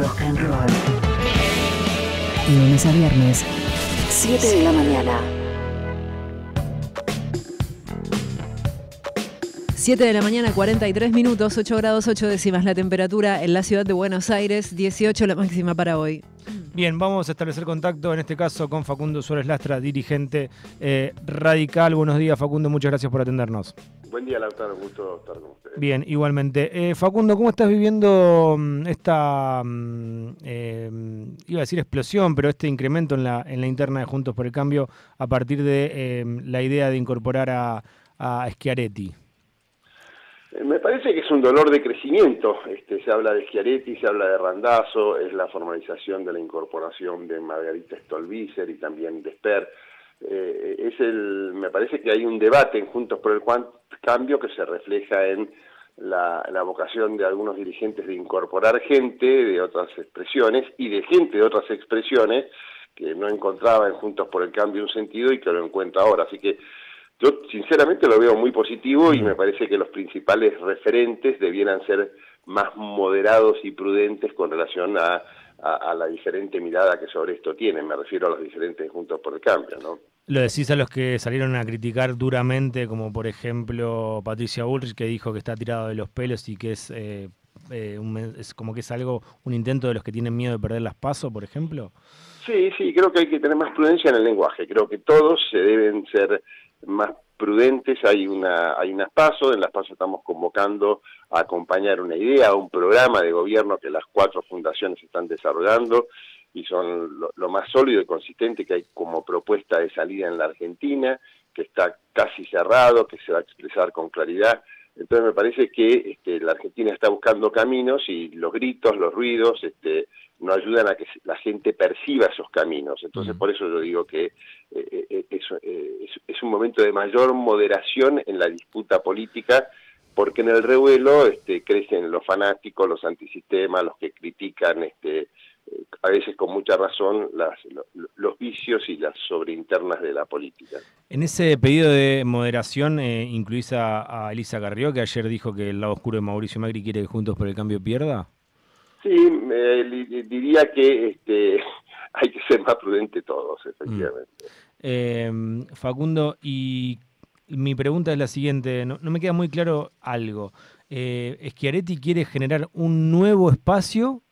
rock and roll. Lunes a viernes, 7 de la mañana. 7 de la mañana, 43 minutos, 8 grados 8 décimas la temperatura en la ciudad de Buenos Aires, 18 la máxima para hoy. Bien, vamos a establecer contacto en este caso con Facundo Suárez Lastra, dirigente eh, radical. Buenos días, Facundo, muchas gracias por atendernos. Buen día, Lautaro, gusto estar con ustedes. Bien, igualmente. Eh, Facundo, ¿cómo estás viviendo mm, esta, mm, eh, iba a decir explosión, pero este incremento en la, en la interna de Juntos por el Cambio a partir de la idea de incorporar a, a Schiaretti? Eh, me parece que es un dolor de crecimiento. Este, se habla de Schiaretti, se habla de Randazo, es la formalización de la incorporación de Margarita Stolbizer y también de Sper. Eh, es el, me parece que hay un debate en Juntos por el Cambio que se refleja en la, la, vocación de algunos dirigentes de incorporar gente de otras expresiones y de gente de otras expresiones que no encontraba en Juntos por el Cambio un sentido y que lo encuentra ahora. Así que yo sinceramente lo veo muy positivo y me parece que los principales referentes debieran ser más moderados y prudentes con relación a, la diferente mirada que sobre esto tienen. Me refiero a los diferentes Juntos por el Cambio, ¿no? Lo decís a los que salieron a criticar duramente, como por ejemplo Patricia Bullrich, que dijo que está tirado de los pelos y que es, eh, eh, es como que es algo, un intento de los que tienen miedo de perder las pasos, por ejemplo. Sí, sí, creo que hay que tener más prudencia en el lenguaje. Creo que todos se deben ser más prudentes, hay una hay unas pasos, en las pasos estamos convocando a acompañar una idea, un programa de gobierno que las cuatro fundaciones están desarrollando y son lo, más sólido y consistente que hay como propuesta de salida en la Argentina, que está casi cerrado, que se va a expresar con claridad. Entonces me parece que este, la Argentina está buscando caminos y los gritos, los ruidos, este, no ayudan a que la gente perciba esos caminos. Entonces, por eso yo digo que eh, eh, eh, es, un momento de mayor moderación en la disputa política, porque en el revuelo este, crecen los fanáticos, los antisistemas, los que critican este, a veces con mucha razón las, los vicios y las sobreinternas de la política. En ese pedido de moderación incluís a, Elisa Carrió, que ayer dijo que el lado oscuro de Mauricio Macri quiere que Juntos por el Cambio pierda. Sí, diría que este, hay que ser más prudente todos, efectivamente. Eh, Facundo, y mi pregunta es la siguiente, no, me queda muy claro algo. Eh, ¿Schiaretti quiere generar un nuevo espacio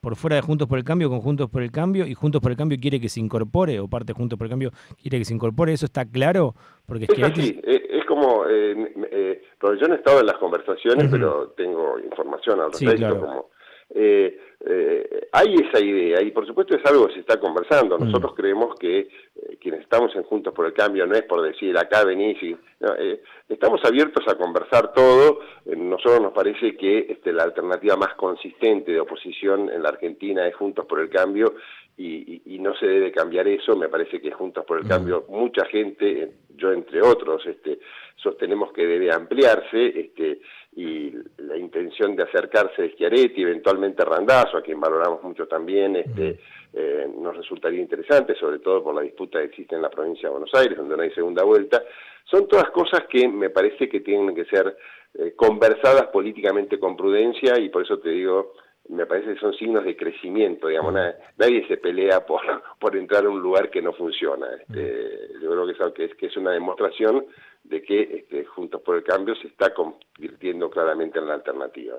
por fuera de Juntos por el Cambio con Juntos por el Cambio y Juntos por el Cambio quiere que se incorpore o parte de Juntos por el Cambio quiere que se incorpore? ¿Eso está claro? Porque es, es, como, eh, eh, yo no he estado en las conversaciones, pero tengo información al respecto, como eh, eh, hay esa idea y por supuesto es algo que se está conversando. Mm. Nosotros creemos que eh, quienes estamos en Juntos por el Cambio no es por decir acá venís y eh, estamos abiertos a conversar todo. nosotros nos parece que este, la alternativa más consistente de oposición en la Argentina es Juntos por el Cambio y, no se debe cambiar eso. Me parece que Juntos por el mm. Cambio, mucha gente, yo entre otros, este, sostenemos que debe ampliarse este, y la intención de acercarse a Schiaretti, eventualmente Randazzo, a quien valoramos mucho también, este, eh, nos resultaría interesante, sobre todo por la disputa que existe en la provincia de Buenos Aires, donde no hay segunda vuelta. Son todas cosas que me parece que tienen que ser eh, conversadas políticamente con prudencia y por eso te digo, me parece que son signos de crecimiento, digamos, nadie se pelea por, por entrar a un lugar que no funciona. Este, yo creo que es, que es una demostración de que este, Juntos por el Cambio se está convirtiendo claramente en la alternativa.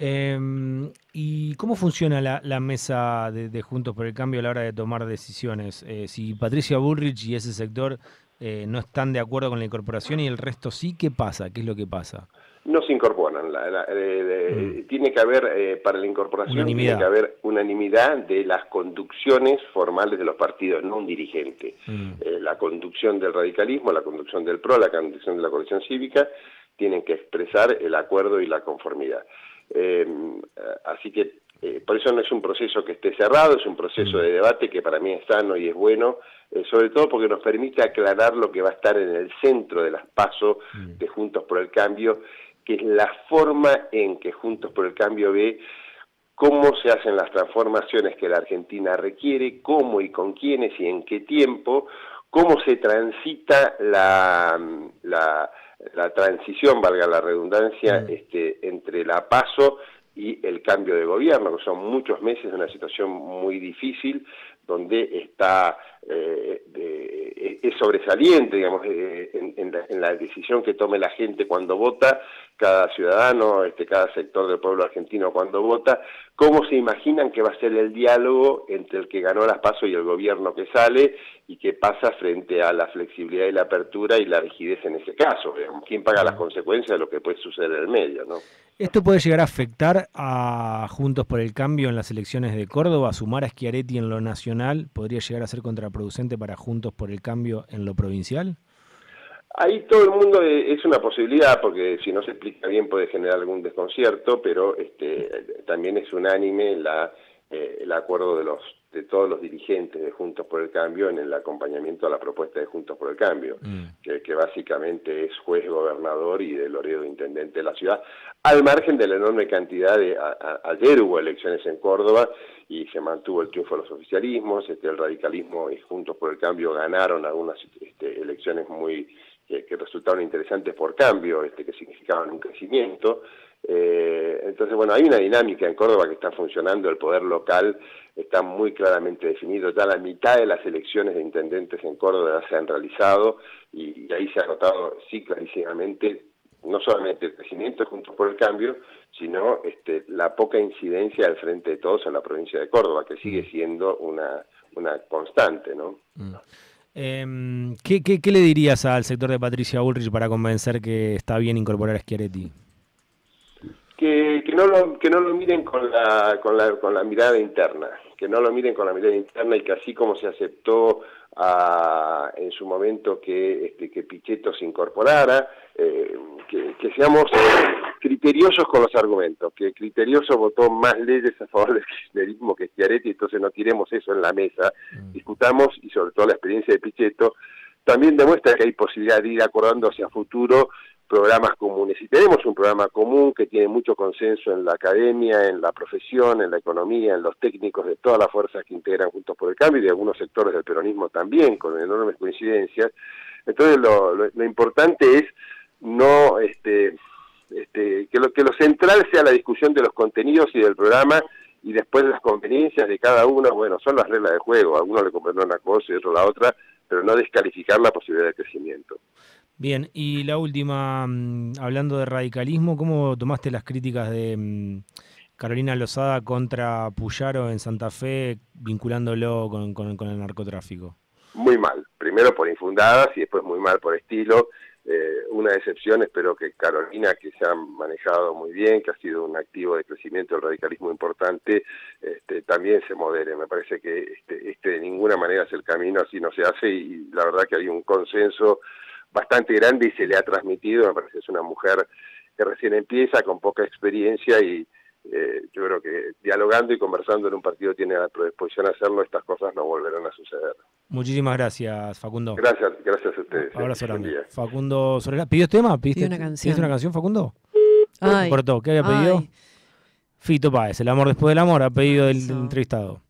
Em, ¿Y cómo funciona la, mesa de, Juntos por el Cambio a la hora de tomar decisiones? Eh, si Patricia Bullrich y ese sector eh, no están de acuerdo con la incorporación y el resto sí, ¿qué pasa? ¿Qué es lo que pasa? No se incorporan. Mm. Tiene que haber, eh, para la incorporación, tiene que haber unanimidad de las conducciones formales de los partidos, no un dirigente. Mm. la conducción del radicalismo, la conducción del PRO, la conducción de la coalición cívica, tienen que expresar el acuerdo y la conformidad. Em, así que eh, por eso no es un proceso que esté cerrado, es un proceso mm. de debate que para mí es sano y es bueno, eh, sobre todo porque nos permite aclarar lo que va a estar en el centro de las pasos de Juntos por el Cambio, que es la forma en que Juntos por el Cambio ve cómo se hacen las transformaciones que la Argentina requiere, cómo y con quiénes y en qué tiempo, cómo se transita la, la, transición, valga la redundancia, mm. este, entre la paso y el cambio de gobierno, que son muchos meses de una situación muy difícil, donde está eh, es sobresaliente, digamos, eh, en, la, decisión que tome la gente cuando vota, cada ciudadano, este, cada sector del pueblo argentino cuando vota, cómo se imaginan que va a ser el diálogo entre el que ganó las pasos y el gobierno que sale y qué pasa frente a la flexibilidad y la apertura y la rigidez en ese caso, quién paga las consecuencias de lo que puede suceder en el medio, ¿no? ¿Esto puede llegar a afectar a Juntos por el Cambio en las elecciones de Córdoba? ¿Sumar a Schiaretti en lo nacional podría llegar a ser contraproducente para Juntos por el Cambio en lo provincial? Ahí todo el mundo es una posibilidad, porque si no se explica bien puede generar algún desconcierto, pero este, también es unánime eh, el acuerdo de los de todos los dirigentes de Juntos por el Cambio en el acompañamiento a la propuesta de Juntos por el Cambio, mm. que, básicamente es juez gobernador y de Loredo intendente de la ciudad, al margen de la enorme cantidad de... ayer hubo elecciones en Córdoba y se mantuvo el triunfo de los oficialismos, este, el radicalismo y Juntos por el Cambio ganaron algunas este, elecciones muy que, resultaron interesantes por cambio, este, que significaban un crecimiento. Eh, entonces, bueno, hay una dinámica en Córdoba que está funcionando, el poder local está muy claramente definido, ya la mitad de las elecciones de intendentes en Córdoba se han realizado y, ahí se ha notado, sí, clarísimamente, no solamente el crecimiento junto por el cambio, sino este, la poca incidencia al frente de todos en la provincia de Córdoba, que sigue mm. siendo una, una constante, ¿no? Mm. Em, ¿qué, qué, le dirías al sector de Patricia Bullrich para convencer que está bien incorporar a Schiaretti? Que, que, no lo, que no lo miren con la, con, la, con la mirada interna, que no lo miren con la mirada interna y que así como se aceptó en su momento que, este, que Pichetto se incorporara, eh, que, seamos criteriosos con los argumentos, que Criterioso votó más leyes a favor del kirchnerismo que Schiaretti, entonces no tiremos eso en la mesa, mm. discutamos y sobre todo la experiencia de Pichetto también demuestra que hay posibilidad de ir acordando hacia futuro programas comunes. Y tenemos un programa común que tiene mucho consenso en la academia, en la profesión, en la economía, en los técnicos de todas las fuerzas que integran Juntos por el Cambio y de algunos sectores del peronismo también, con enormes coincidencias. Entonces lo, lo, importante es no este, este, que, lo, que lo central sea la discusión de los contenidos y del programa y después las conveniencias de cada uno, bueno, son las reglas de juego, a uno le comprende una cosa y otro la otra, pero no descalificar la posibilidad de crecimiento. Bien, y la última, mm, hablando de radicalismo, ¿cómo tomaste las críticas de mm, Carolina Lozada contra Puyaro en Santa Fe, vinculándolo con, el narcotráfico? Muy mal, primero por infundadas y después muy mal por estilo. Eh, una excepción, espero que Carolina, que se ha manejado muy bien, que ha sido un activo de crecimiento del radicalismo importante, este, también se modere. Me parece que este, este de ninguna manera es el camino, así no se hace y la verdad que hay un consenso bastante grande y se le ha transmitido, me parece que es una mujer que recién empieza, con poca experiencia y eh, yo creo que dialogando y conversando en un partido tiene la predisposición a hacerlo, estas cosas no volverán a suceder. Muchísimas gracias, Facundo. Gracias, gracias a ustedes. Abrazo grande. Facundo Sorela, ¿pidió tema? ¿Pidiste una canción? una canción, Facundo? Ay. ¿qué había pedido? Fito Páez, El amor después del amor, ha pedido el entrevistado.